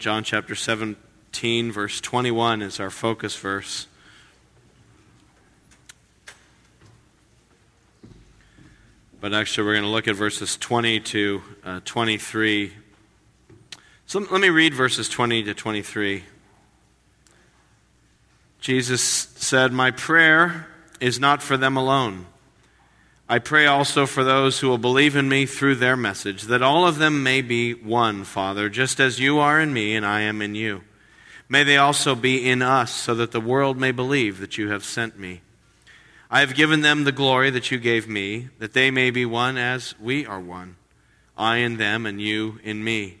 John chapter 17, verse 21 is our focus verse. But actually, we're going to look at verses 20 to uh, 23. So let me read verses 20 to 23. Jesus said, My prayer is not for them alone. I pray also for those who will believe in me through their message, that all of them may be one, Father, just as you are in me and I am in you. May they also be in us, so that the world may believe that you have sent me. I have given them the glory that you gave me, that they may be one as we are one, I in them and you in me.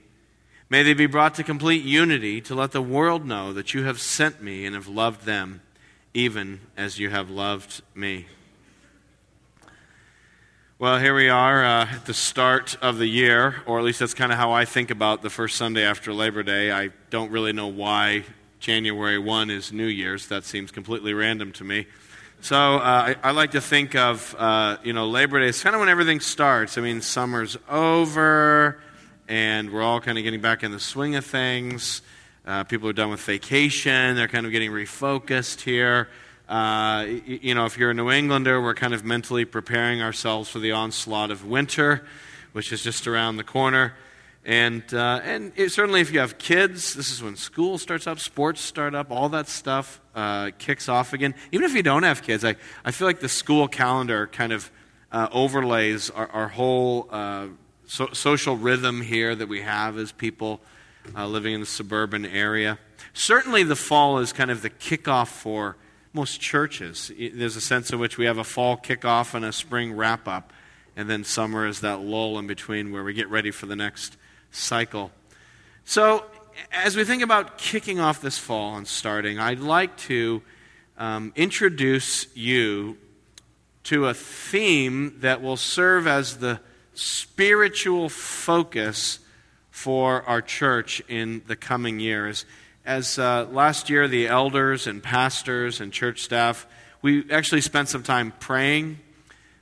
May they be brought to complete unity to let the world know that you have sent me and have loved them, even as you have loved me. Well, here we are uh, at the start of the year, or at least that's kind of how I think about the first Sunday after Labor Day. I don't really know why January 1 is New Year's. That seems completely random to me. So uh, I, I, like to think of, uh, you know, Labor Day is kind of when everything starts. I mean, summer's over, and we're all kind of getting back in the swing of things. Uh, people are done with vacation. They're kind of getting refocused here. Uh, you know, if you're a New Englander, we're kind of mentally preparing ourselves for the onslaught of winter, which is just around the corner. And, uh, and it, certainly, if you have kids, this is when school starts up, sports start up, all that stuff uh, kicks off again. Even if you don't have kids, I, I feel like the school calendar kind of uh, overlays our, our whole uh, so, social rhythm here that we have as people uh, living in the suburban area. Certainly, the fall is kind of the kickoff for most churches. There's a sense in which we have a fall kickoff and a spring wrap up, and then summer is that lull in between where we get ready for the next cycle. So, as we think about kicking off this fall and starting, I'd like to um, introduce you to a theme that will serve as the spiritual focus for our church in the coming years as uh, last year the elders and pastors and church staff, we actually spent some time praying,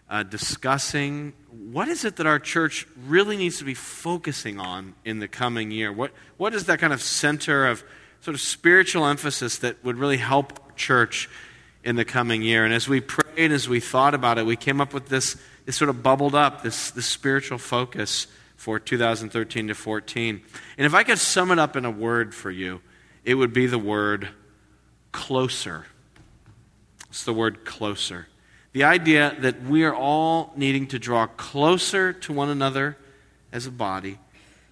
uh, discussing what is it that our church really needs to be focusing on in the coming year? What, what is that kind of center of sort of spiritual emphasis that would really help church in the coming year? And as we prayed, as we thought about it, we came up with this, it sort of bubbled up, this, this spiritual focus for 2013 to 14. And if I could sum it up in a word for you, it would be the word closer. It's the word closer. The idea that we are all needing to draw closer to one another as a body,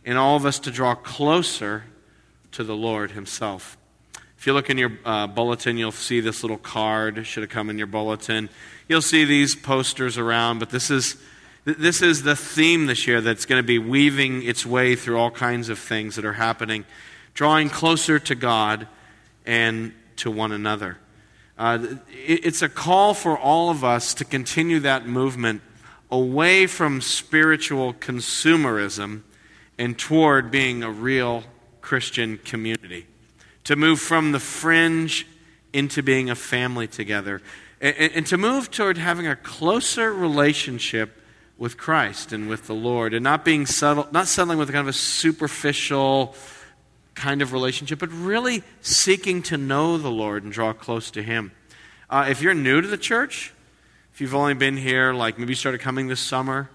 and all of us to draw closer to the Lord Himself. If you look in your uh, bulletin, you'll see this little card. Should have come in your bulletin. You'll see these posters around, but this is this is the theme this year that's going to be weaving its way through all kinds of things that are happening drawing closer to God and to one another. Uh, it's a call for all of us to continue that movement away from spiritual consumerism and toward being a real Christian community. To move from the fringe into being a family together. And, and to move toward having a closer relationship with Christ and with the Lord. And not being settled, not settling with kind of a superficial, kind of relationship, but really seeking to know the Lord and draw close to Him. Uh, if you're new to the church, if you've only been here, like maybe you started coming this summer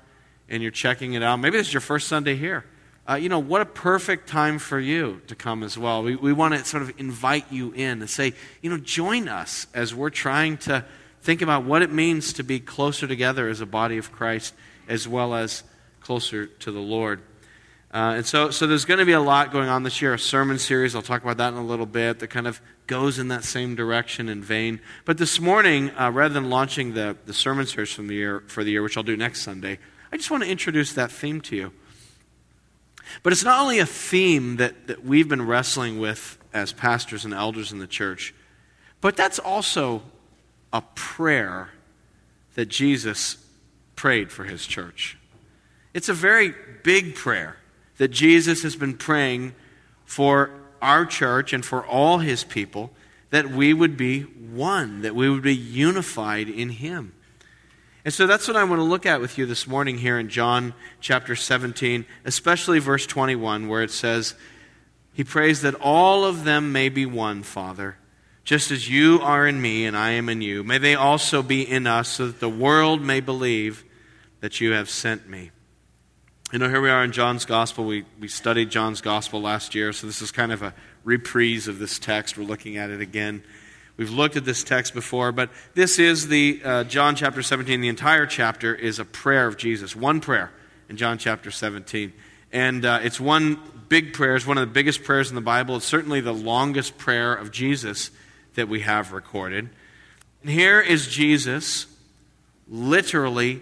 and you're checking it out, maybe this is your first Sunday here. Uh, you know, what a perfect time for you to come as well. We, we want to sort of invite you in and say, you know, join us as we're trying to think about what it means to be closer together as a body of Christ as well as closer to the Lord. Uh, and so, so there's going to be a lot going on this year, a sermon series. I'll talk about that in a little bit that kind of goes in that same direction in vein. But this morning, uh, rather than launching the, the sermon series from the year, for the year, which I'll do next Sunday, I just want to introduce that theme to you. But it's not only a theme that, that we've been wrestling with as pastors and elders in the church, but that's also a prayer that Jesus prayed for his church. It's a very big prayer that Jesus has been praying for our church and for all his people that we would be one, that we would be unified in him. And so that's what I want to look at with you this morning here in John chapter 17, especially verse 21, where it says, He prays that all of them may be one, Father, just as you are in me and I am in you. May they also be in us, so that the world may believe that you have sent me. You know, here we are in John's Gospel. We, we studied John's Gospel last year, so this is kind of a reprise of this text. We're looking at it again. We've looked at this text before, but this is the uh, John chapter 17. The entire chapter is a prayer of Jesus, one prayer in John chapter 17. And uh, it's one big prayer, it's one of the biggest prayers in the Bible. It's certainly the longest prayer of Jesus that we have recorded. And here is Jesus literally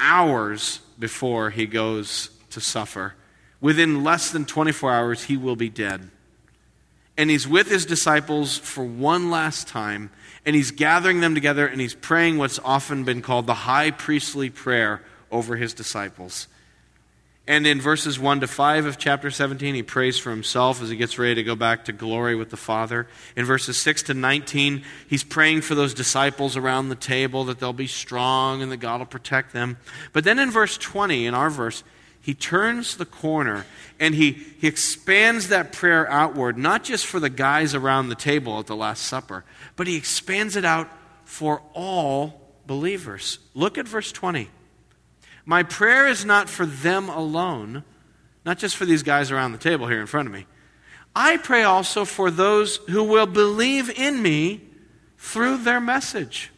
hours before he goes to suffer. Within less than 24 hours, he will be dead. And he's with his disciples for one last time, and he's gathering them together, and he's praying what's often been called the high priestly prayer over his disciples. And in verses 1 to 5 of chapter 17, he prays for himself as he gets ready to go back to glory with the Father. In verses 6 to 19, he's praying for those disciples around the table that they'll be strong and that God will protect them. But then in verse 20, in our verse, he turns the corner and he, he expands that prayer outward, not just for the guys around the table at the Last Supper, but he expands it out for all believers. Look at verse 20. My prayer is not for them alone, not just for these guys around the table here in front of me. I pray also for those who will believe in me through their message.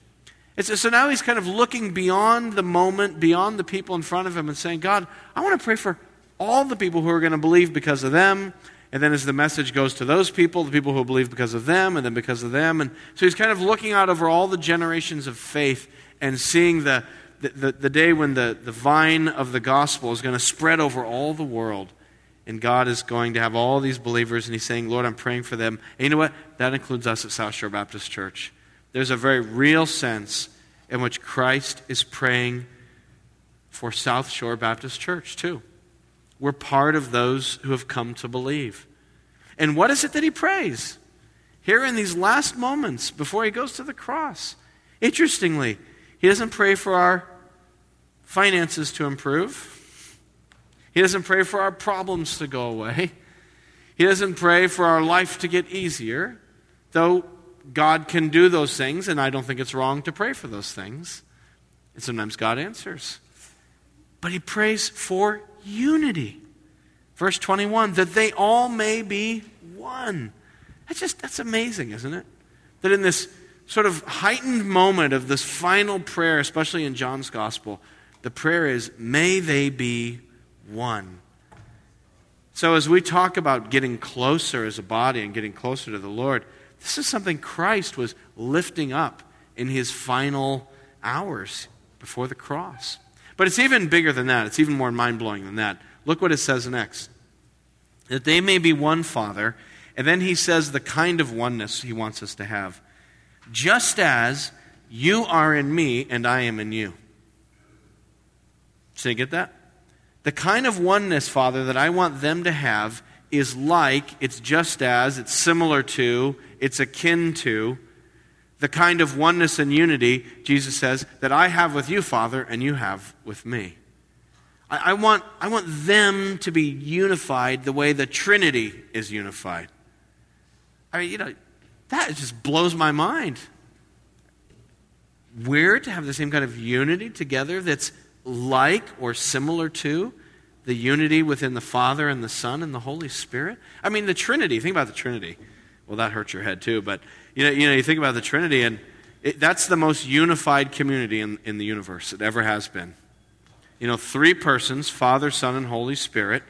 It's, so now he's kind of looking beyond the moment, beyond the people in front of him, and saying, God, I want to pray for all the people who are going to believe because of them. And then as the message goes to those people, the people who believe because of them, and then because of them. And so he's kind of looking out over all the generations of faith and seeing the, the, the, the day when the, the vine of the gospel is going to spread over all the world. And God is going to have all these believers, and He's saying, Lord, I'm praying for them. And you know what? That includes us at South Shore Baptist Church. There's a very real sense in which Christ is praying for South Shore Baptist Church, too. We're part of those who have come to believe. And what is it that He prays? Here in these last moments before He goes to the cross. Interestingly, He doesn't pray for our finances to improve. He doesn't pray for our problems to go away. He doesn't pray for our life to get easier, though God can do those things, and I don't think it's wrong to pray for those things. And sometimes God answers. But he prays for unity. Verse 21 that they all may be one. That's just, that's amazing, isn't it? That in this sort of heightened moment of this final prayer, especially in John's gospel, the prayer is, May they be one. So, as we talk about getting closer as a body and getting closer to the Lord, this is something Christ was lifting up in his final hours before the cross. But it's even bigger than that. It's even more mind blowing than that. Look what it says next that they may be one, Father. And then he says the kind of oneness he wants us to have. Just as you are in me and I am in you. So you get that? The kind of oneness, Father, that I want them to have is like, it's just as, it's similar to, it's akin to the kind of oneness and unity, Jesus says, that I have with you, Father, and you have with me. I, I, want, I want them to be unified the way the Trinity is unified. I mean, you know, that just blows my mind. We're to have the same kind of unity together that's like or similar to the unity within the Father and the Son and the Holy Spirit? I mean, the Trinity. Think about the Trinity. Well, that hurts your head too, but you know, you, know, you think about the Trinity, and it, that's the most unified community in, in the universe. It ever has been. You know, three persons Father, Son, and Holy Spirit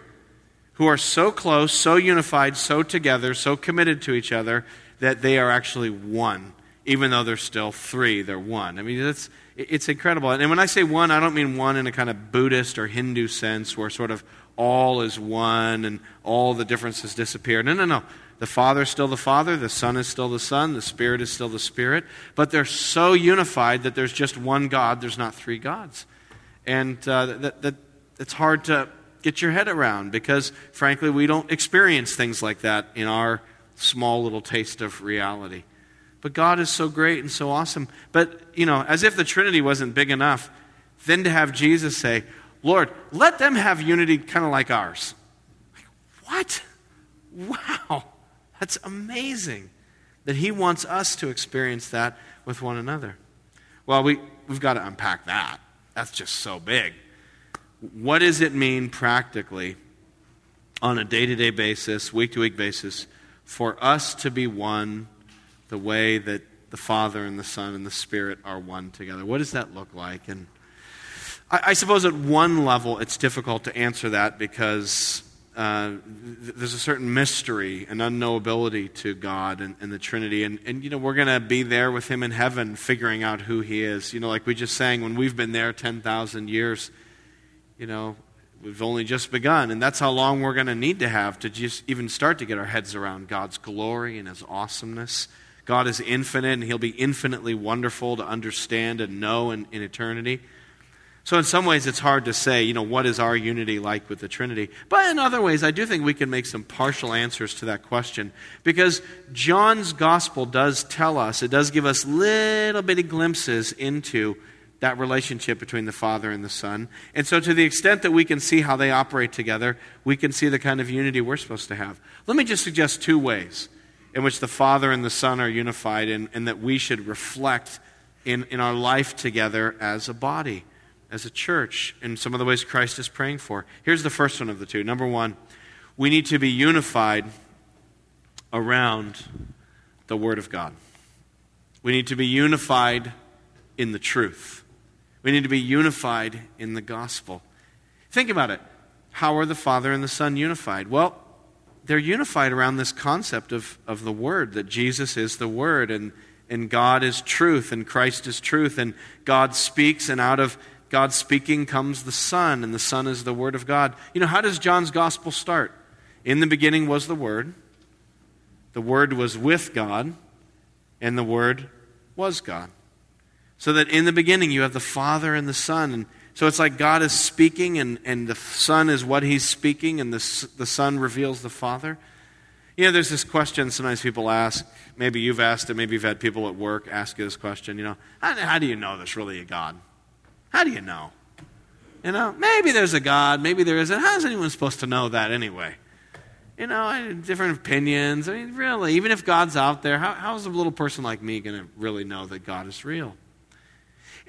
who are so close, so unified, so together, so committed to each other that they are actually one. Even though they're still three, they're one. I mean, it's, it's incredible. And when I say one, I don't mean one in a kind of Buddhist or Hindu sense where sort of all is one and all the differences disappear. No, no, no. The Father is still the Father, the Son is still the Son, the Spirit is still the Spirit, but they're so unified that there's just one God, there's not three gods. And uh, that, that, it's hard to get your head around because, frankly, we don't experience things like that in our small little taste of reality. But God is so great and so awesome. But, you know, as if the Trinity wasn't big enough, then to have Jesus say, Lord, let them have unity kind of like ours. Like, what? Wow, that's amazing that He wants us to experience that with one another. Well, we, we've got to unpack that. That's just so big. What does it mean practically on a day to day basis, week to week basis, for us to be one the way that the Father and the Son and the Spirit are one together? What does that look like? And I, I suppose at one level it's difficult to answer that because uh, there's a certain mystery and unknowability to God and, and the Trinity. And, and, you know, we're going to be there with Him in heaven figuring out who He is. You know, like we just sang, when we've been there 10,000 years, you know, we've only just begun. And that's how long we're going to need to have to just even start to get our heads around God's glory and His awesomeness. God is infinite, and He'll be infinitely wonderful to understand and know in, in eternity. So, in some ways, it's hard to say, you know, what is our unity like with the Trinity? But in other ways, I do think we can make some partial answers to that question because John's gospel does tell us, it does give us little bitty glimpses into that relationship between the Father and the Son. And so, to the extent that we can see how they operate together, we can see the kind of unity we're supposed to have. Let me just suggest two ways in which the Father and the Son are unified and, and that we should reflect in, in our life together as a body as a church in some of the ways Christ is praying for. Here's the first one of the two. Number one, we need to be unified around the Word of God. We need to be unified in the truth. We need to be unified in the gospel. Think about it. How are the Father and the Son unified? Well, they're unified around this concept of, of the Word, that Jesus is the Word, and, and God is truth, and Christ is truth, and God speaks, and out of God speaking comes the Son, and the Son is the Word of God. You know, how does John's Gospel start? In the beginning was the Word, the Word was with God, and the Word was God. So that in the beginning you have the Father and the Son. And so it's like God is speaking, and, and the Son is what He's speaking, and the, the Son reveals the Father. You know, there's this question sometimes people ask. Maybe you've asked it, maybe you've had people at work ask you this question. You know, how, how do you know there's really a God? How do you know? You know, maybe there's a God, maybe there isn't. How is anyone supposed to know that anyway? You know, different opinions. I mean, really, even if God's out there, how, how is a little person like me going to really know that God is real?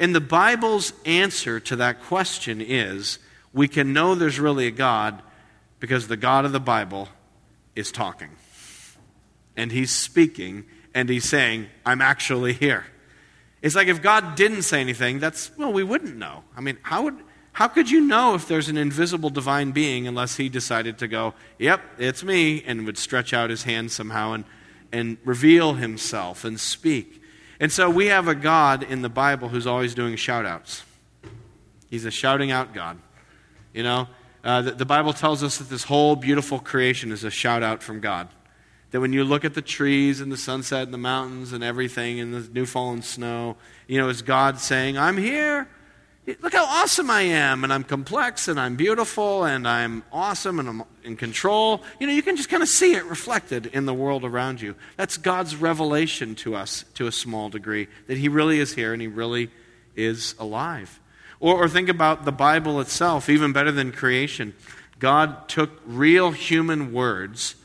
And the Bible's answer to that question is we can know there's really a God because the God of the Bible is talking. And he's speaking, and he's saying, I'm actually here. It's like if God didn't say anything, that's, well, we wouldn't know. I mean, how, would, how could you know if there's an invisible divine being unless he decided to go, yep, it's me, and would stretch out his hand somehow and, and reveal himself and speak? And so we have a God in the Bible who's always doing shout outs. He's a shouting out God. You know, uh, the, the Bible tells us that this whole beautiful creation is a shout out from God. That when you look at the trees and the sunset and the mountains and everything and the new fallen snow, you know, it's God saying, I'm here. Look how awesome I am, and I'm complex, and I'm beautiful, and I'm awesome, and I'm in control. You know, you can just kind of see it reflected in the world around you. That's God's revelation to us to a small degree, that He really is here and He really is alive. Or, or think about the Bible itself, even better than creation. God took real human words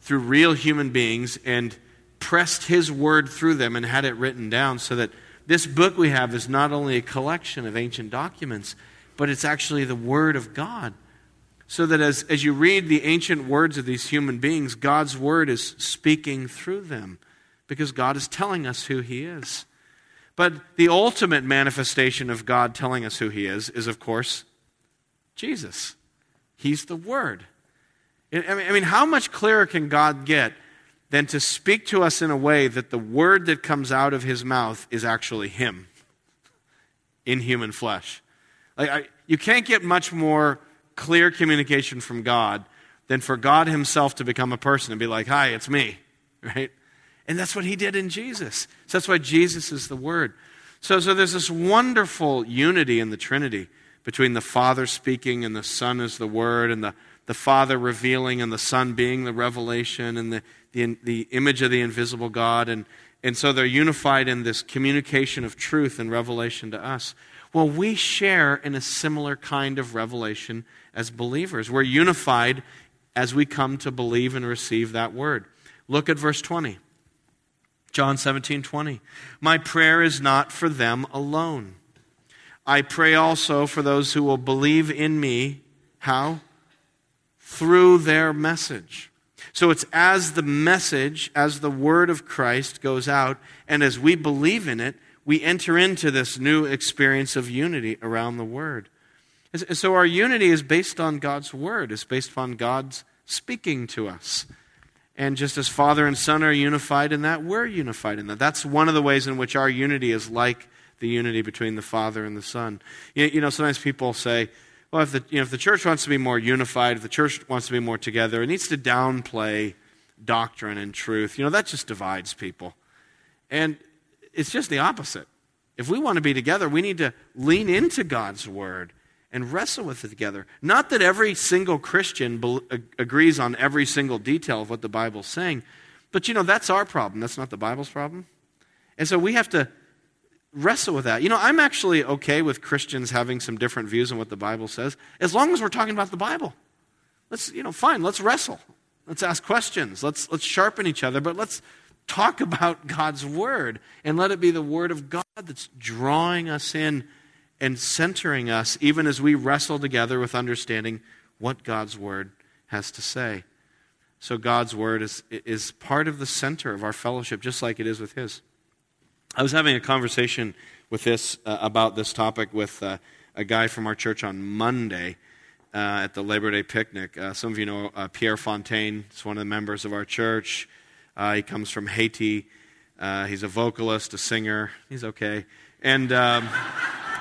through real human beings and pressed his word through them and had it written down so that this book we have is not only a collection of ancient documents, but it's actually the word of God. So that as, as you read the ancient words of these human beings, God's word is speaking through them because God is telling us who he is. But the ultimate manifestation of God telling us who he is is, of course, Jesus. He's the Word. I mean, how much clearer can God get than to speak to us in a way that the word that comes out of his mouth is actually him in human flesh? Like, I, you can't get much more clear communication from God than for God himself to become a person and be like, Hi, it's me, right? And that's what he did in Jesus. So that's why Jesus is the Word. So, so there's this wonderful unity in the Trinity between the Father speaking and the Son as the Word and the the Father revealing and the Son being the revelation and the, the, the image of the invisible God. And, and so they're unified in this communication of truth and revelation to us. Well, we share in a similar kind of revelation as believers. We're unified as we come to believe and receive that word. Look at verse 20. John 17, 20. My prayer is not for them alone. I pray also for those who will believe in me. How? Through their message. So it's as the message, as the word of Christ goes out, and as we believe in it, we enter into this new experience of unity around the word. And So our unity is based on God's word, it's based upon God's speaking to us. And just as Father and Son are unified in that, we're unified in that. That's one of the ways in which our unity is like the unity between the Father and the Son. You, you know, sometimes people say, well, if the, you know, if the church wants to be more unified, if the church wants to be more together, it needs to downplay doctrine and truth. You know, that just divides people. And it's just the opposite. If we want to be together, we need to lean into God's word and wrestle with it together. Not that every single Christian be- uh, agrees on every single detail of what the Bible's saying, but you know, that's our problem. That's not the Bible's problem. And so we have to wrestle with that. You know, I'm actually okay with Christians having some different views on what the Bible says, as long as we're talking about the Bible. Let's, you know, fine, let's wrestle. Let's ask questions. Let's, let's sharpen each other, but let's talk about God's Word and let it be the Word of God that's drawing us in and centering us even as we wrestle together with understanding what God's Word has to say. So God's Word is, is part of the center of our fellowship, just like it is with His. I was having a conversation with this uh, about this topic with uh, a guy from our church on Monday uh, at the Labor Day picnic. Uh, some of you know uh, Pierre Fontaine. He's one of the members of our church. Uh, he comes from Haiti. he's a vocalist, a singer. He's okay. And um,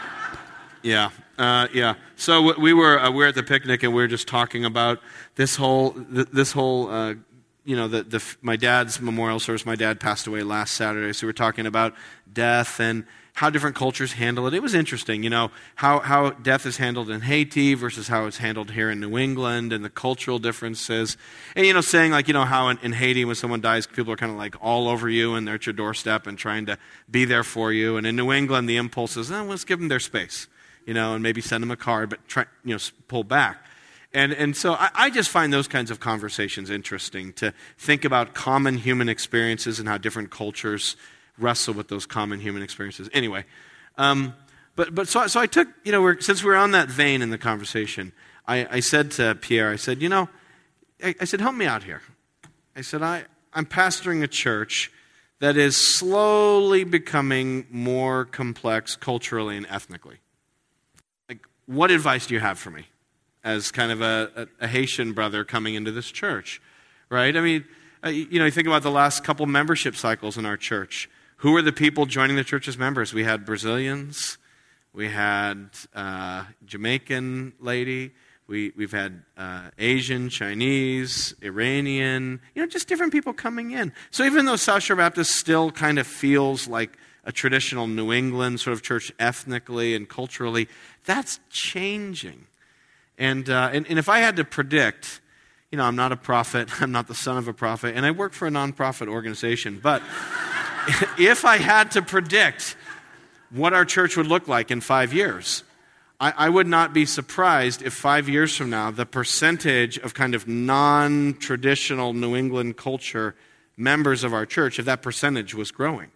yeah, yeah. So we were we were at the picnic and we were just talking about this whole this whole you know the, the my dad's memorial service. My dad passed away last Saturday, so we are talking about death and how different cultures handle it. It was interesting, you know, how, how death is handled in Haiti versus how it's handled here in New England and the cultural differences. And, you know, saying like, you know, how in, in Haiti when someone dies, people are kind of like all over you and they're at your doorstep and trying to be there for you. And in New England, the impulse is, eh, let's give them their space you know, and maybe send them a card, but try, you know, pull back. And, and so I, I, just find those kinds of conversations interesting to think about common human experiences and how different cultures wrestle with those common human experiences. Anyway, um, but, but so, so I took, you know, we're, since we're on that vein in the conversation, I, I said to Pierre, I said, you know, I, I said, help me out here. I said, I, I'm pastoring a church that is slowly becoming more complex culturally and ethnically Like, what advice do you have for me as kind of a, a, a Haitian brother coming into this church? Right? I mean, uh, you know, you think about the last couple membership cycles in our church. Who were the people joining the church as members? We had Brazilians, we had uh, Jamaican lady, we, we've had uh, Asian, Chinese, Iranian, you know, just different people coming in. So even though South Shore Baptist still kind of feels like a traditional New England sort of church ethnically and culturally, that's changing. And, uh, and, and if I had to predict, you know, I'm not a prophet, I'm not the son of a prophet, and I work for a nonprofit organization, but if I had to predict what our church would look like in five years, I, I would not be surprised if five years from now the percentage of kind of non traditional New England culture members of our church, if that percentage was growing.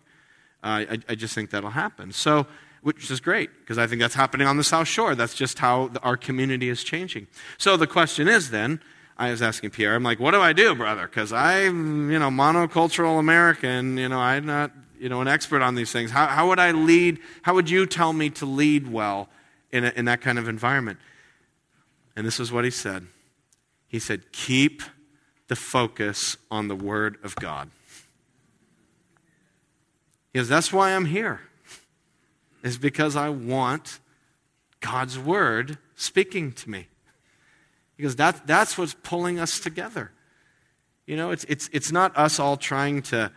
Uh, I, I just think that'll happen. So, which is great because I think that's happening on the South Shore. That's just how the, our community is changing. So the question is then, I was asking Pierre, I'm like, what do I do, brother? Because I'm, you know, monocultural American, you know, I'm not, you know, an expert on these things. How, how would I lead? How would you tell me to lead well in, a, in that kind of environment? And this is what he said. He said, keep the focus on the Word of God. Because that's why I'm here is because I want God's word speaking to me. Because that, that's what's pulling us together. You know, it's, it's, it's not us all trying to,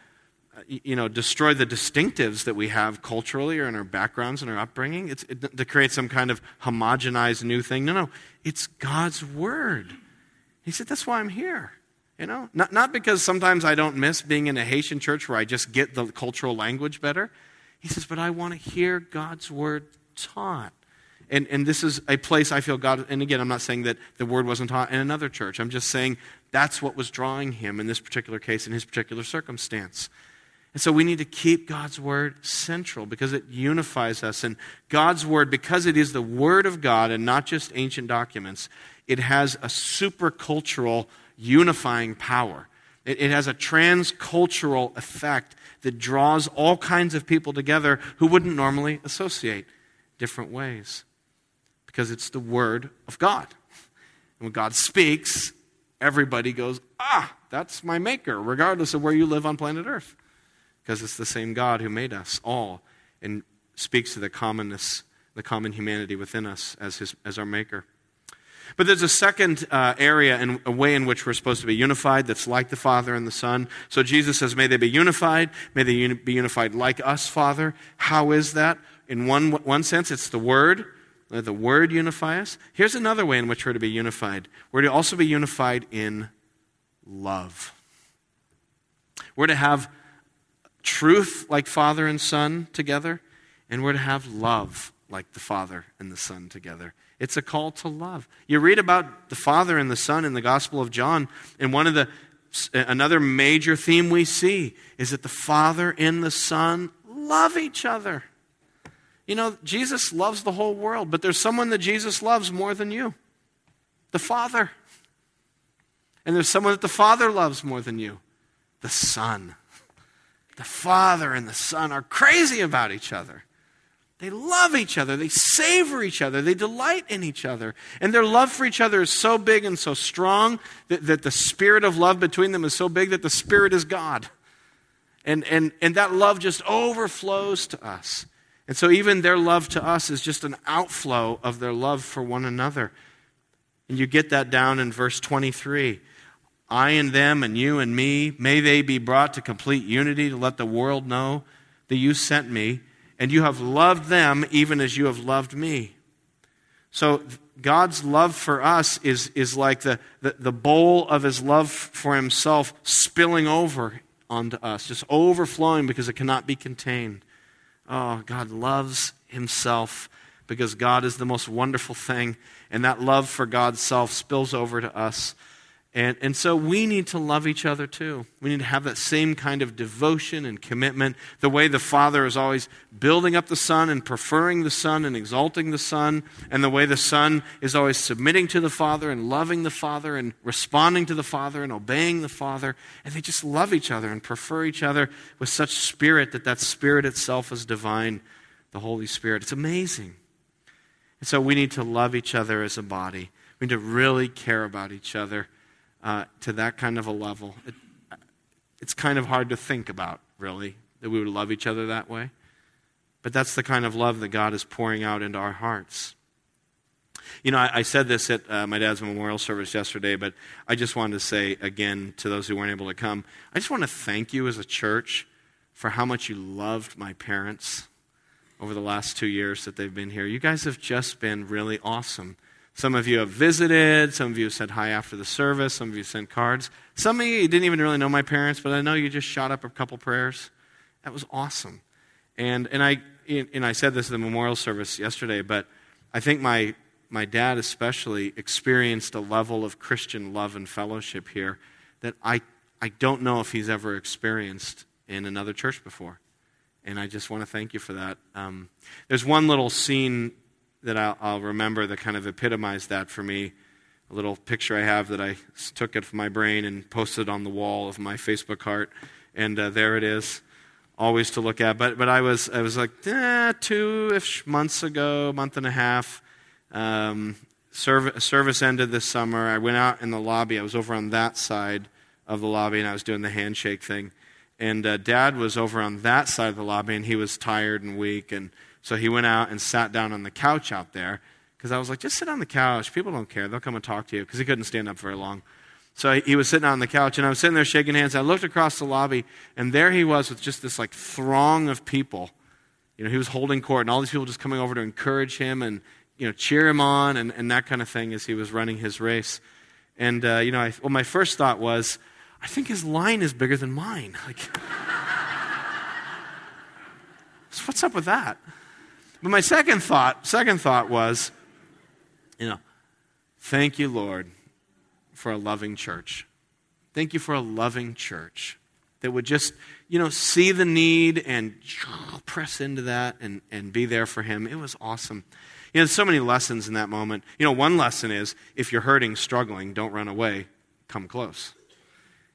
you know, destroy the distinctives that we have culturally or in our backgrounds and our upbringing. It's it, to create some kind of homogenized new thing. No, no. It's God's word. He said, that's why I'm here. You know, not, not because sometimes I don't miss being in a Haitian church where I just get the cultural language better. He says, but I want to hear God's word taught. And, and this is a place I feel God, and again, I'm not saying that the word wasn't taught in another church. I'm just saying that's what was drawing him in this particular case, in his particular circumstance. And so we need to keep God's word central because it unifies us. And God's word, because it is the word of God and not just ancient documents, it has a supercultural unifying power. It, it has a transcultural effect that draws all kinds of people together who wouldn't normally associate different ways because it's the word of God. And when God speaks, everybody goes, ah, that's my maker, regardless of where you live on planet Earth because it's the same God who made us all and speaks to the commonness, the common humanity within us as, his, as our Maker. But there's a second uh, area and a way in which we're supposed to be unified that's like the Father and the Son. So Jesus says, May they be unified. May they uni- be unified like us, Father. How is that? In one, one sense, it's the Word. Let the Word unify us. Here's another way in which we're to be unified we're to also be unified in love. We're to have truth like Father and Son together, and we're to have love like the Father and the Son together. It's a call to love. You read about the Father and the Son in the Gospel of John, and one of the another major theme we see is that the Father and the Son love each other. You know, Jesus loves the whole world, but there's someone that Jesus loves more than you the Father. And there's someone that the Father loves more than you the Son the Father and the Son are crazy about each other. They love each other. They savor each other. They delight in each other. And their love for each other is so big and so strong that, that the spirit of love between them is so big that the Spirit is God. And, and, and that love just overflows to us. And so even their love to us is just an outflow of their love for one another. And you get that down in verse 23. I and them and you and me, may they be brought to complete unity to let the world know that you sent me and you have loved them even as you have loved me. So God's love for us is, is like the, the, the bowl of his love for himself spilling over onto us, just overflowing because it cannot be contained. Oh, God loves himself because God is the most wonderful thing, and that love for God's self spills over to us. And, and so we need to love each other too. We need to have that same kind of devotion and commitment. The way the Father is always building up the Son and preferring the Son and exalting the Son, and the way the Son is always submitting to the Father and loving the Father and responding to the Father and obeying the Father. And they just love each other and prefer each other with such spirit that that spirit itself is divine, the Holy Spirit. It's amazing. And so we need to love each other as a body. We need to really care about each other uh, to that kind of a level. It, it's kind of hard to think about, really, that we would love each other that way. But that's the kind of love that God is pouring out into our hearts. You know, I, I said this at uh, my dad's memorial service yesterday, but I just wanted to say again to those who weren't able to come I just want to thank you as a church for how much you loved my parents over the last two years that they've been here. You guys have just been really awesome. Some of you have visited. Some of you have said hi after the service. Some of you sent cards. Some of you didn't even really know my parents, but I know you just shot up a couple prayers. That was awesome. And, and, I, and I said this at the memorial service yesterday, but I think my, my dad especially experienced a level of Christian love and fellowship here that I, I don't know if he's ever experienced in another church before. And I just want to thank you for that. Um, there's one little scene that I'll, I'll, remember that kind of epitomized that for me. A little picture I have that I took it from my brain and posted on the wall of my Facebook heart, and uh, there it is, always to look at. But but I was I was like eh, two ish months ago, month and a half. Um, service, service ended this summer. I went out in the lobby. I was over on that side of the lobby, and I was doing the handshake thing. And uh, Dad was over on that side of the lobby, and he was tired and weak and so he went out and sat down on the couch out there because I was like, just sit on the couch. People don't care. They'll come and talk to you because he couldn't stand up very long. So he was sitting on the couch, and I was sitting there shaking hands. I looked across the lobby, and there he was with just this like throng of people. You know, he was holding court, and all these people just coming over to encourage him and you know cheer him on and, and that kind of thing as he was running his race. And uh, you know, I, well, my first thought was, I think his line is bigger than mine. Like, what's up with that? But my second thought, second thought was, you know, thank you, Lord, for a loving church. Thank you for a loving church that would just, you know, see the need and press into that and, and be there for him. It was awesome. You know, so many lessons in that moment. You know, one lesson is if you're hurting, struggling, don't run away, come close.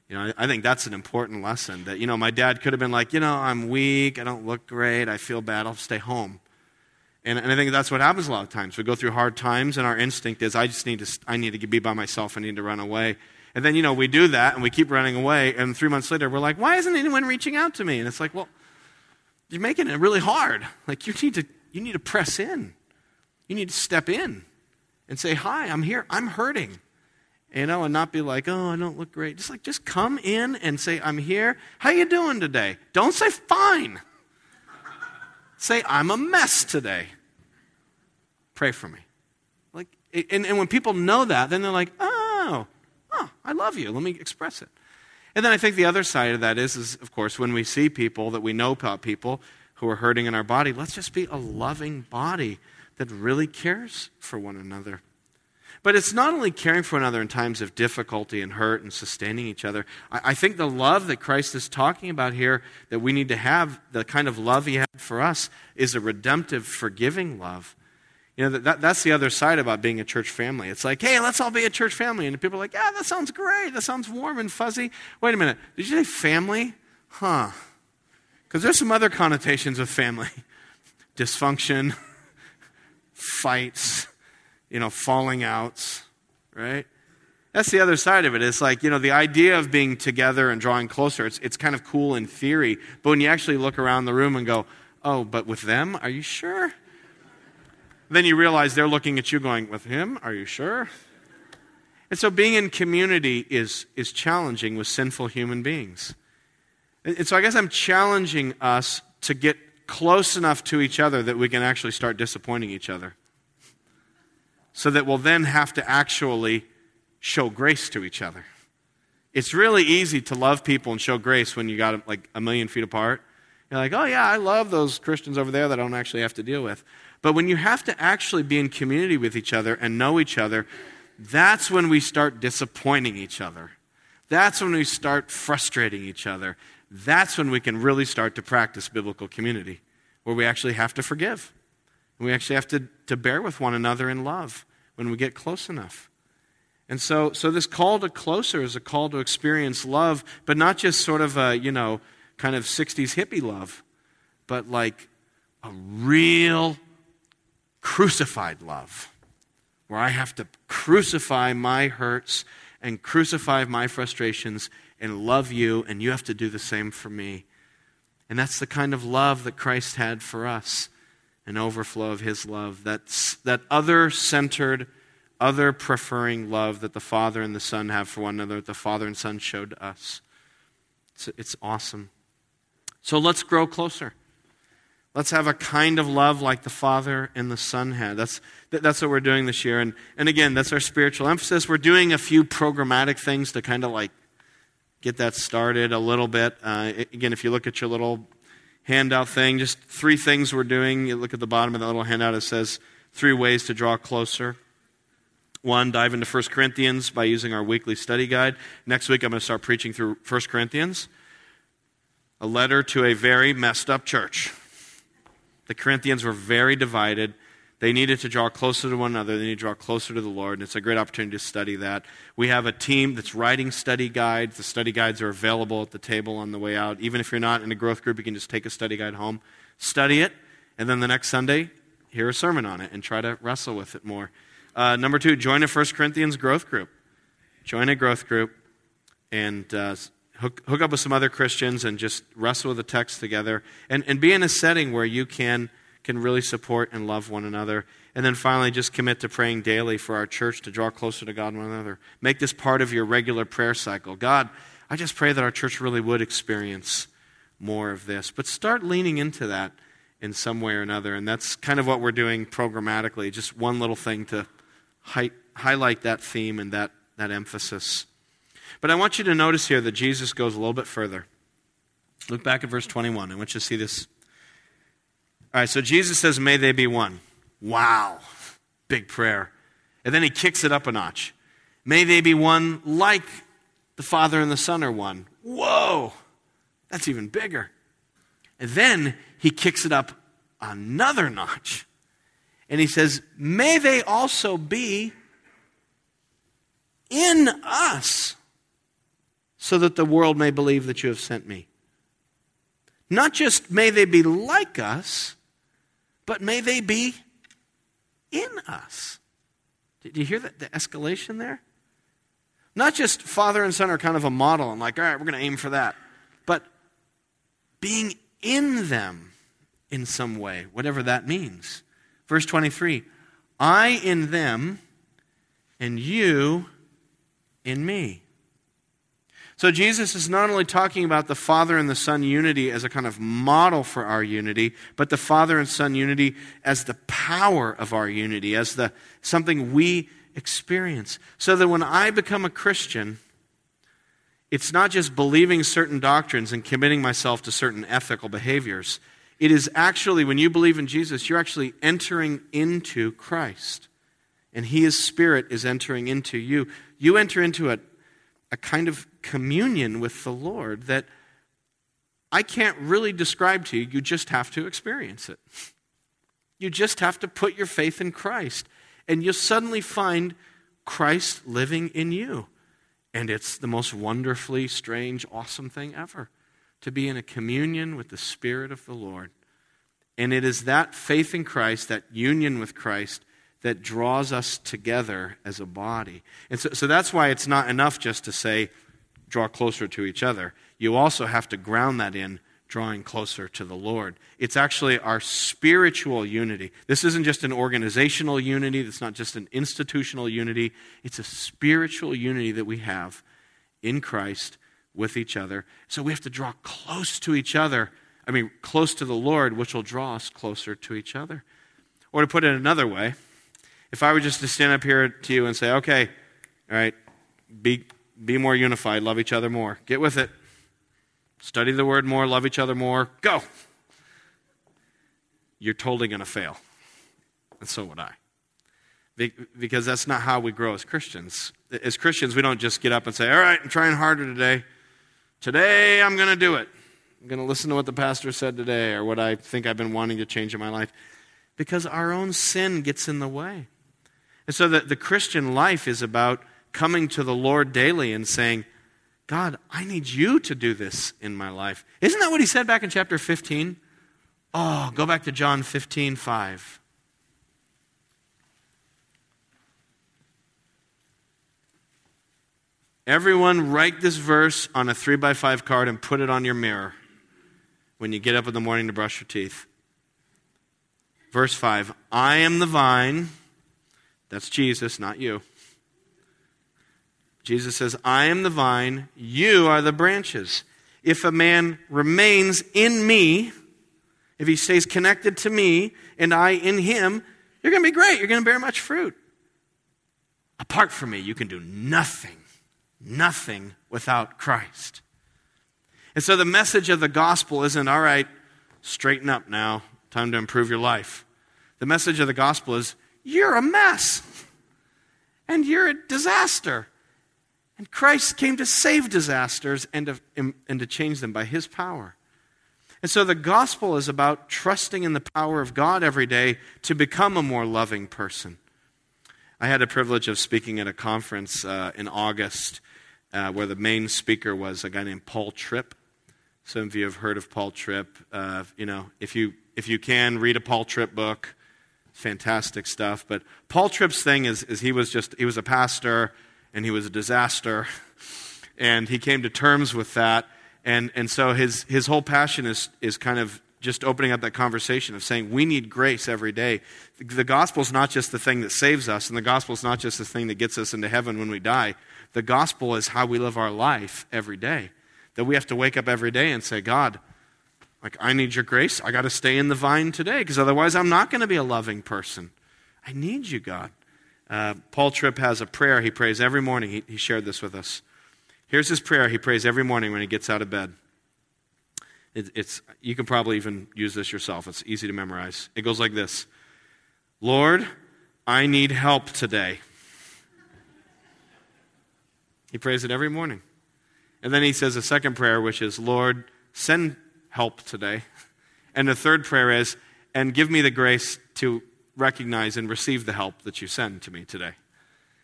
You know, I think that's an important lesson that, you know, my dad could have been like, you know, I'm weak, I don't look great, I feel bad, I'll stay home. And, and I think that's what happens a lot of times. We go through hard times, and our instinct is, I just need to, I need to be by myself, I need to run away. And then, you know, we do that, and we keep running away, and three months later, we're like, why isn't anyone reaching out to me? And it's like, well, you're making it really hard. Like, you need to, you need to press in. You need to step in and say, hi, I'm here, I'm hurting you know, and not be like, oh, I don't look great. Just like, just come in and say, I'm here. How you doing today? Don't say fine. Say, I'm a mess today. Pray for me. Like, and, and when people know that, then they're like, oh, oh, I love you. Let me express it. And then I think the other side of that is, is of course, when we see people that we know about people who are hurting in our body, let's just be a loving body that really cares for one another. But it's not only caring for another in times of difficulty and hurt and sustaining each other. I, I, think the love that Christ is talking about here, that we need to have, the kind of love he had for us, is a redemptive, forgiving love. You know, that, that's the other side about being a church family. It's like, hey, let's all be a church family. And people are like, yeah, that sounds great. That sounds warm and fuzzy. Wait a minute. Did you say family? Huh. Because there's some other connotations of family dysfunction, fights you know, falling outs, right? That's the other side of it. It's like, you know, the idea of being together and drawing closer, it's, it's kind of cool in theory. But when you actually look around the room and go, oh, but with them, are you sure? Then you realize they're looking at you going, with him, are you sure? And so being in community is, is challenging with sinful human beings. And so I guess I'm challenging us to get close enough to each other that we can actually start disappointing each other so that we'll then have to actually show grace to each other. It's really easy to love people and show grace when you got like a million feet apart. You're like, oh, yeah, I love those Christians over there that I don't actually have to deal with. But when you have to actually be in community with each other and know each other, that's when we start disappointing each other. That's when we start frustrating each other. That's when we can really start to practice biblical community, where we actually have to forgive. We actually have to, to bear with one another in love when we get close enough. And so, so this call to closer is a call to experience love, but not just sort of a, you know, kind of 60s hippie love, but like a real crucified love, where I have to crucify my hurts and crucify my frustrations and love you, and you have to do the same for me. And that's the kind of love that Christ had for us an overflow of his love, that's, that other centered, other preferring love that the Father and the Son have for one another, that the Father and Son showed us. It's, it's awesome. So let's grow closer. Let's have a kind of love like the Father and the Son had. That's, that's what we're doing this year. And, and again, that's our spiritual emphasis. We're doing a few programmatic things to kind of like get that started a little bit. Uh, again, if you look at your little handout thing, just three things we're doing. You look at the bottom of the little handout, it says three ways to draw closer. One, dive into 1 Corinthians by using our weekly study guide. Next week, I'm going to start preaching through 1 Corinthians, a letter to a very messed up church. The Corinthians were very divided. They needed to draw closer to one another. They need to draw closer to the Lord, and it's a great opportunity to study that. We have a team that's writing study guides. The study guides are available at the table on the way out. Even if you're not in a growth group, you can just take a study guide home, study it, and then the next Sunday, hear a sermon on it and try to wrestle with it more. Uh, number two, join a 1 Corinthians growth group. Join a growth group and uh, hook, hook up with some other Christians and just wrestle with the text together and, and be in a setting where you can can really support and love one another. And then finally, just commit to praying daily for our church to draw closer to God and one another. Make this part of your regular prayer cycle. God, I just pray that our church really would experience more of this. But start leaning into that in some way or another. And that's kind of what we're doing programmatically, just one little thing to hi- highlight that theme and that, that emphasis. But I want you to notice here that Jesus goes a little bit further. Look back at verse 21. I want you to see this All right, so Jesus says, May they be one. Wow, big prayer. And then he kicks it up a notch. May they be one like the Father and the Son are one. Whoa, that's even bigger. And then he kicks it up another notch. And he says, May they also be in us, so that the world may believe that you have sent me. Not just may they be like us, but may they be in us. Did you hear that, the escalation there? Not just father and son are kind of a model and like, all right, we're going to aim for that, but being in them in some way, whatever that means. Verse 23 I in them, and you in me. So Jesus is not only talking about the Father and the Son unity as a kind of model for our unity, but the Father and Son unity as the power of our unity, as the something we experience. So that when I become a Christian, it's not just believing certain doctrines and committing myself to certain ethical behaviors. It is actually, when you believe in Jesus, you're actually entering into Christ. And His Spirit is entering into you. You enter into a, a kind of communion with the Lord that I can't really describe to you. You just have to experience it. You just have to put your faith in Christ. And you'll suddenly find Christ living in you. And it's the most wonderfully strange, awesome thing ever to be in a communion with the Spirit of the Lord. And it is that faith in Christ, that union with Christ, that draws us together as a body. And so, so that's why it's not enough just to say, draw closer to each other. You also have to ground that in drawing closer to the Lord. It's actually our spiritual unity. This isn't just an organizational unity, it's not just an institutional unity. It's a spiritual unity that we have in Christ with each other. So we have to draw close to each other. I mean, close to the Lord, which will draw us closer to each other. Or to put it another way, if I were just to stand up here to you and say, okay, all right, be, be more unified, love each other more, get with it. Study the word more, love each other more, go. You're totally going to fail. And so would I. Because that's not how we grow as Christians. As Christians, we don't just get up and say, All right, I'm trying harder today. Today, I'm going to do it. I'm going to listen to what the pastor said today or what I think I've been wanting to change in my life. Because our own sin gets in the way. And so the, the Christian life is about coming to the Lord daily and saying, God, I need you to do this in my life. Isn't that what he said back in chapter 15? Oh, go back to John 15, 5. Everyone, write this verse on a 3 by 5 card and put it on your mirror when you get up in the morning to brush your teeth. Verse 5 I am the vine. That's Jesus, not you. Jesus says, I am the vine, you are the branches. If a man remains in me, if he stays connected to me and I in him, you're going to be great. You're going to bear much fruit. Apart from me, you can do nothing, nothing without Christ. And so the message of the gospel isn't, all right, straighten up now, time to improve your life. The message of the gospel is, you're a mess and you're a disaster. And Christ came to save disasters and to, and to change them by his power. And so the gospel is about trusting in the power of God every day to become a more loving person. I had a privilege of speaking at a conference uh, in August uh, where the main speaker was a guy named Paul Tripp. Some of you have heard of Paul Tripp. Uh, you know, if you, if you can, read a Paul Tripp book. Fantastic stuff. But Paul Tripp's thing is, is he was just, he was a pastor and he was a disaster. And he came to terms with that. And, and so his, his whole passion is, is kind of just opening up that conversation of saying we need grace every day. The, gospel is not just the thing that saves us, and the gospel is not just the thing that gets us into heaven when we die. The gospel is how we live our life every day. That we have to wake up every day and say, God, like, I need your grace. I got to stay in the vine today because otherwise I'm not going to be a loving person. I need you, God. Uh, Paul Tripp has a prayer he prays every morning. He, he shared this with us. Here's his prayer he prays every morning when he gets out of bed It, it's, you can probably even use this yourself. It's easy to memorize. It goes like this Lord, I need help today. He prays it every morning. And then he says a second prayer, which is, Lord, send help today. And the third prayer is, and give me the grace to recognize and receive the help that you send to me today.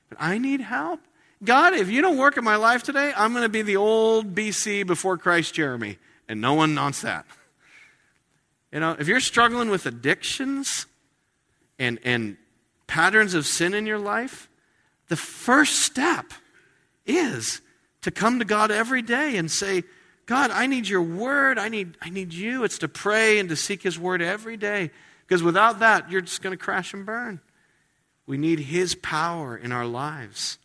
But I need help. God, if you don't work in my life today, I'm going to be the old BC before Christ Jeramie, and no one wants that. You know, if you're struggling with addictions and, and patterns of sin in your life, the first step is to come to God every day and say, God, I need your word. I need, I need you. It's to pray and to seek his word every day. Because without that, you're just going to crash and burn. We need his power in our lives.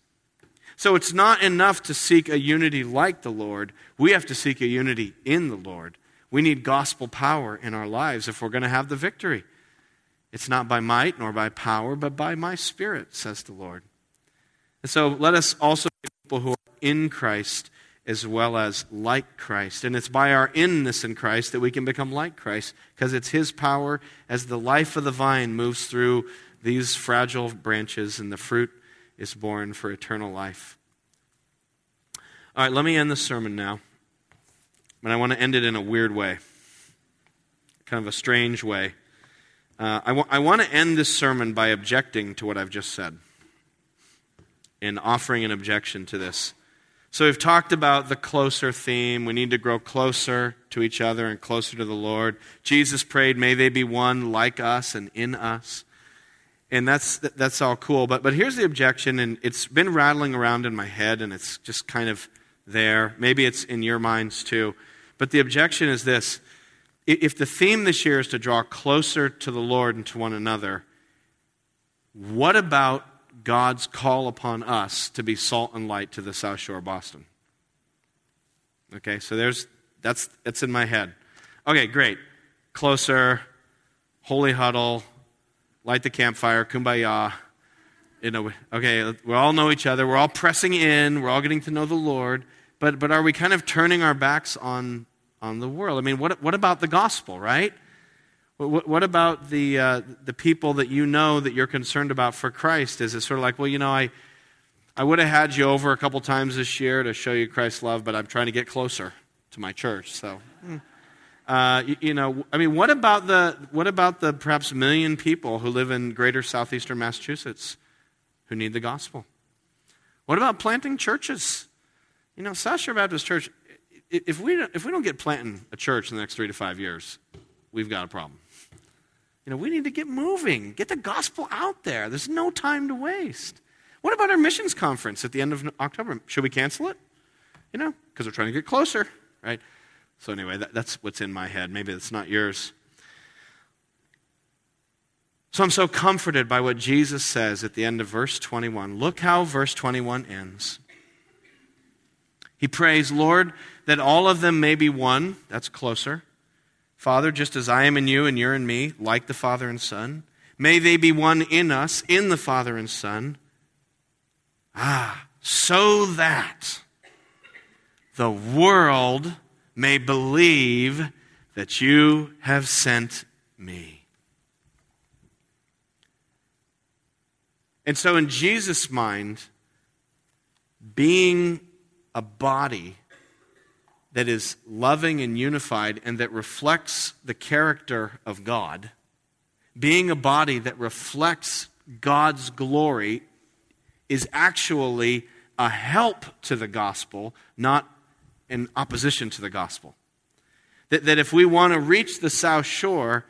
So it's not enough to seek a unity like the Lord. We have to seek a unity in the Lord. We need gospel power in our lives if we're going to have the victory. It's not by might nor by power, but by my spirit, says the Lord. And so let us also be people who are in Christ as well as like Christ. And it's by our inness in Christ that we can become like Christ because it's His power as the life of the vine moves through these fragile branches and the fruit is born for eternal life. All right, let me end the sermon now. But I want to end it in a weird way, kind of a strange way. Uh, I, wa- I want to end this sermon by objecting to what I've just said and offering an objection to this. So we've talked about the closer theme. We need to grow closer to each other and closer to the Lord. Jesus prayed, May they be one like us and in us and that's that's all cool. But but here's the objection, and it's been rattling around in my head, and it's just kind of there. Maybe it's in your minds too. But the objection is this: if the theme this year is to draw closer to the Lord and to one another, what about God's call upon us to be salt and light to the South Shore of Boston? Okay, so there's that's that's in my head. Okay, great. Closer, holy huddle, light the campfire, kumbaya. You know, okay, we all know each other. We're all pressing in. We're all getting to know the Lord. But, but are we kind of turning our backs on, on the world? I mean, what, what about the gospel, right? What, what about the, uh, the people that you know that you're concerned about for Christ? Is it sort of like, well, you know, I, I would have had you over a couple times this year to show you Christ's love, but I'm trying to get closer to my church. So, hmm. Uh, you, you, know, I mean, what about the what about the perhaps million people who live in greater southeastern Massachusetts who need the gospel? What about planting churches? You know, South Shore Baptist Church. If we if we don't get planting a church in the next three to five years, we've got a problem. You know, we need to get moving, get the gospel out there. There's no time to waste. What about our missions conference at the end of October? Should we cancel it? You know, because we're trying to get closer, right? So, anyway, that, that's what's in my head. Maybe it's not yours. So, I'm so comforted by what Jesus says at the end of verse 21. Look how verse 21 ends. He prays, Lord, that all of them may be one. That's closer. Father, just as I am in you and you're in me, like the Father and Son, may they be one in us, in the Father and Son. Ah, so that the world may believe that you have sent me. And so, in Jesus' mind, being a body that is loving and unified and that reflects the character of God, being a body that reflects God's glory, is actually a help to the gospel, not in opposition to the gospel. That, that if we want to reach the South Shore,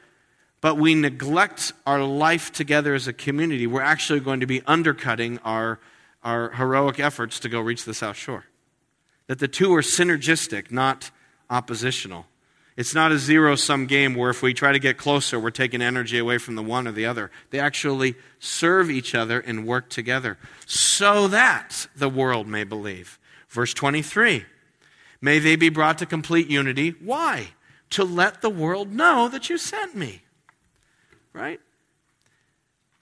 but we neglect our life together as a community, we're actually going to be undercutting our, our heroic efforts to go reach the South Shore. That the two are synergistic, not oppositional. It's not a zero sum game where if we try to get closer, we're taking energy away from the one or the other. They actually serve each other and work together so that the world may believe. Verse 23 May they be brought to complete unity. Why? To let the world know that you sent me. Right?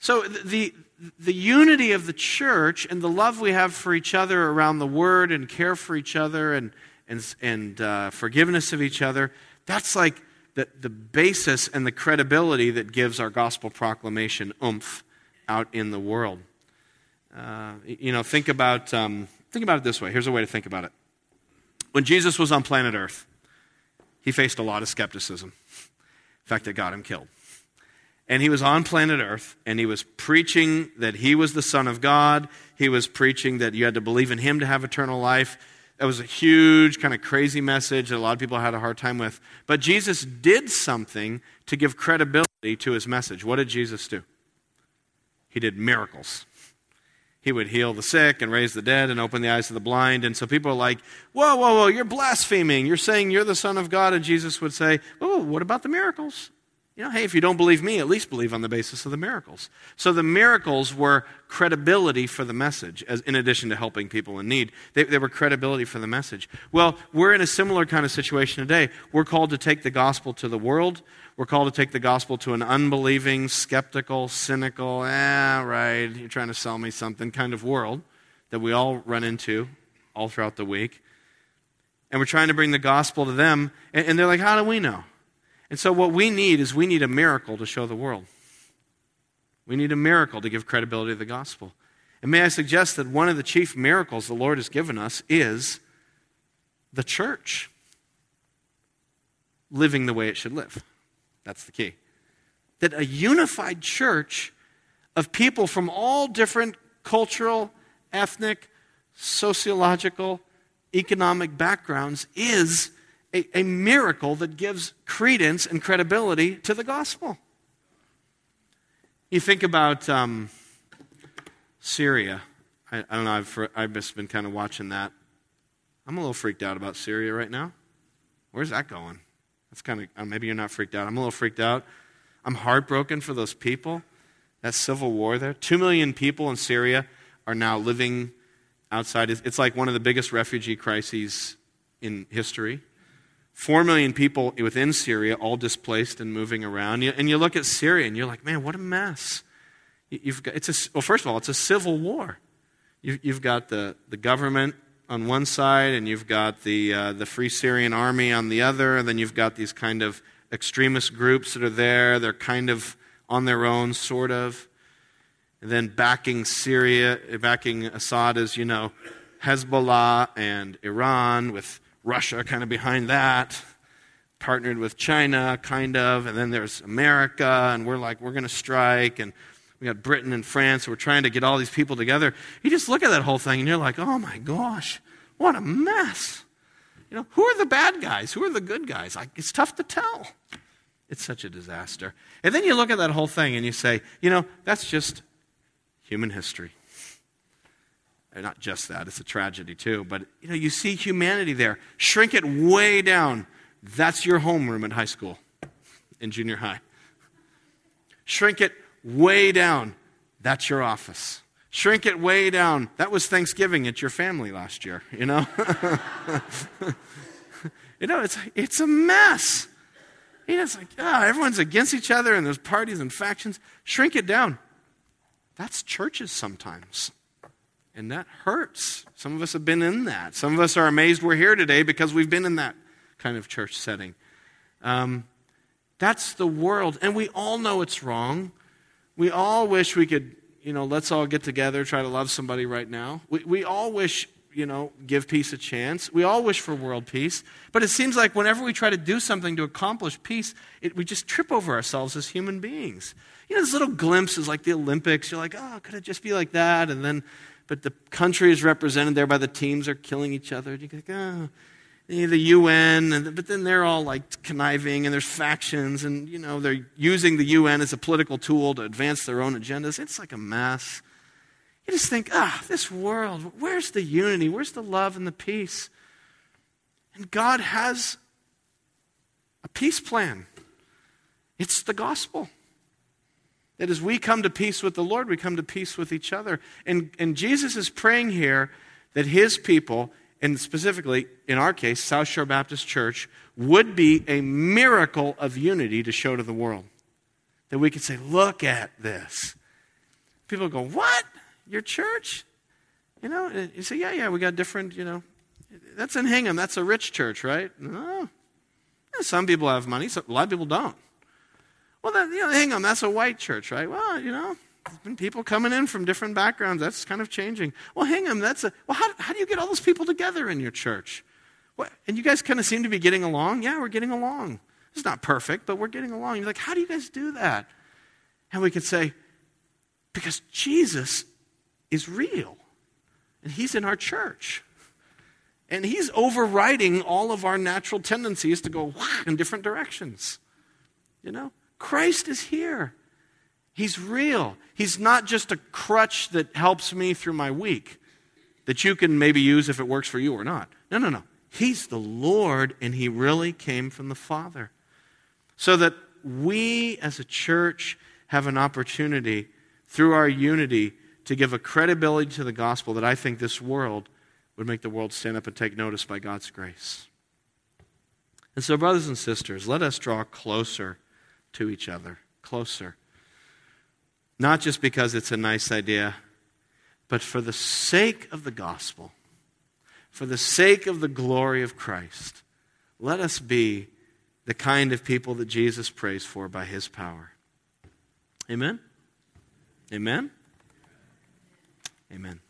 So the, the unity of the church and the love we have for each other around the word and care for each other and, and, and uh, forgiveness of each other. That's like the, the basis and the credibility that gives our gospel proclamation oomph out in the world. Uh, you know, think about, um, think about it this way. Here's a way to think about it. When Jesus was on planet Earth, he faced a lot of skepticism. In fact, it got him killed. And he was on planet Earth, and he was preaching that he was the Son of God. He was preaching that you had to believe in him to have eternal life. That was a huge, kind of crazy message that a lot of people had a hard time with. But Jesus did something to give credibility to his message. What did Jesus do? He did miracles he would heal the sick and raise the dead and open the eyes of the blind. And so people are like, whoa, whoa, whoa, you're blaspheming. You're saying you're the Son of God. And Jesus would say, oh, what about the miracles? You know, hey, if you don't believe me, at least believe on the basis of the miracles. So the miracles were credibility for the message, as, in addition to helping people in need. They, they were credibility for the message. Well, we're in a similar kind of situation today. We're called to take the gospel to the world. We're called to take the gospel to an unbelieving, skeptical, cynical, ah, right, you're trying to sell me something kind of world that we all run into all throughout the week. And we're trying to bring the gospel to them. And, and they're like, how do we know? And so, what we need is we need a miracle to show the world. We need a miracle to give credibility to the gospel. And may I suggest that one of the chief miracles the Lord has given us is the church living the way it should live. That's the key. That a unified church of people from all different cultural, ethnic, sociological, economic backgrounds is a, a miracle that gives credence and credibility to the gospel. You think about um, Syria. I, I, don't know, I've, I've just been kind of watching that. I'm a little freaked out about Syria right now. Where's that going? That's kind of, uh, maybe you're not freaked out. I'm a little freaked out. I'm heartbroken for those people. That civil war there. Two million people in Syria are now living outside. It's like one of the biggest refugee crises in history. Four million people within Syria, all displaced and moving around. And you look at Syria and you're like, man, what a mess. You've got, it's a, well, first of all, it's a civil war. You've got the, the government on one side, and you've got the, uh, the Free Syrian Army on the other, and then you've got these kind of extremist groups that are there. They're kind of on their own, sort of. And then backing Syria, backing Assad is, you know, Hezbollah and Iran with Russia kind of behind that, partnered with China, kind of, and then there's America, and we're like, we're going to strike, and we got Britain and France, we're trying to get all these people together. You just look at that whole thing, and you're like, oh my gosh, what a mess. You know, who are the bad guys? Who are the good guys? Like, it's tough to tell. It's such a disaster. And then you look at that whole thing and you say, you know, that's just human history not just that, it's a tragedy too. But you know, you see humanity there. Shrink it way down. That's your homeroom in high school, in junior high. Shrink it way down. That's your office. Shrink it way down. That was Thanksgiving at your family last year, you know? you know, it's, it's a mess. You know, it's like, oh, everyone's against each other and there's parties and factions. Shrink it down. That's churches sometimes. And that hurts. Some of us have been in that. Some of us are amazed we're here today because we've been in that kind of church setting. Um, that's the world. And we all know it's wrong. We all wish we could, you know, let's all get together, try to love somebody right now. We, we all wish, you know, give peace a chance. We all wish for world peace. But it seems like whenever we try to do something to accomplish peace, it, we just trip over ourselves as human beings. You know, those little glimpses like the Olympics. You're like, oh, could it just be like that? And then but the country is represented there by the teams are killing each other. You think, oh, the UN, but then they're all like conniving and there's factions and, you know, they're using the UN as a political tool to advance their own agendas. It's like a mess. You just think, ah, this world, where's the unity? Where's the love and the peace? And God has a peace plan. It's the gospel. That as we come to peace with the Lord, we come to peace with each other. And, and Jesus is praying here that his people, and specifically in our case, South Shore Baptist Church, would be a miracle of unity to show to the world. That we could say, look at this. People go, what? Your church? You know, you say, yeah, yeah, we got different, you know, That's in Hingham. That's a rich church, right? No. Some people have money, so a lot of people don't. Well, then, you know, Hingham, that's a white church, right? Well, you know, there's been people coming in from different backgrounds. That's kind of changing. Well, Hingham, that's a, well, how, how do you get all those people together in your church? What, and you guys kind of seem to be getting along. Yeah, we're getting along. It's not perfect, but we're getting along. You're like, how do you guys do that? And we could say, because Jesus is real, and he's in our church. And he's overriding all of our natural tendencies to go in different directions. You know? Christ is here. He's real. He's not just a crutch that helps me through my week that you can maybe use if it works for you or not. No, no, no. He's the Lord, and He really came from the Father. So that we as a church have an opportunity through our unity to give a credibility to the gospel that I think this world would make the world stand up and take notice by God's grace. And so, brothers and sisters, let us draw closer to each other, closer. Not just because it's a nice idea, but for the sake of the gospel, for the sake of the glory of Christ. Let us be the kind of people that Jesus prays for by his power. Amen? Amen? Amen.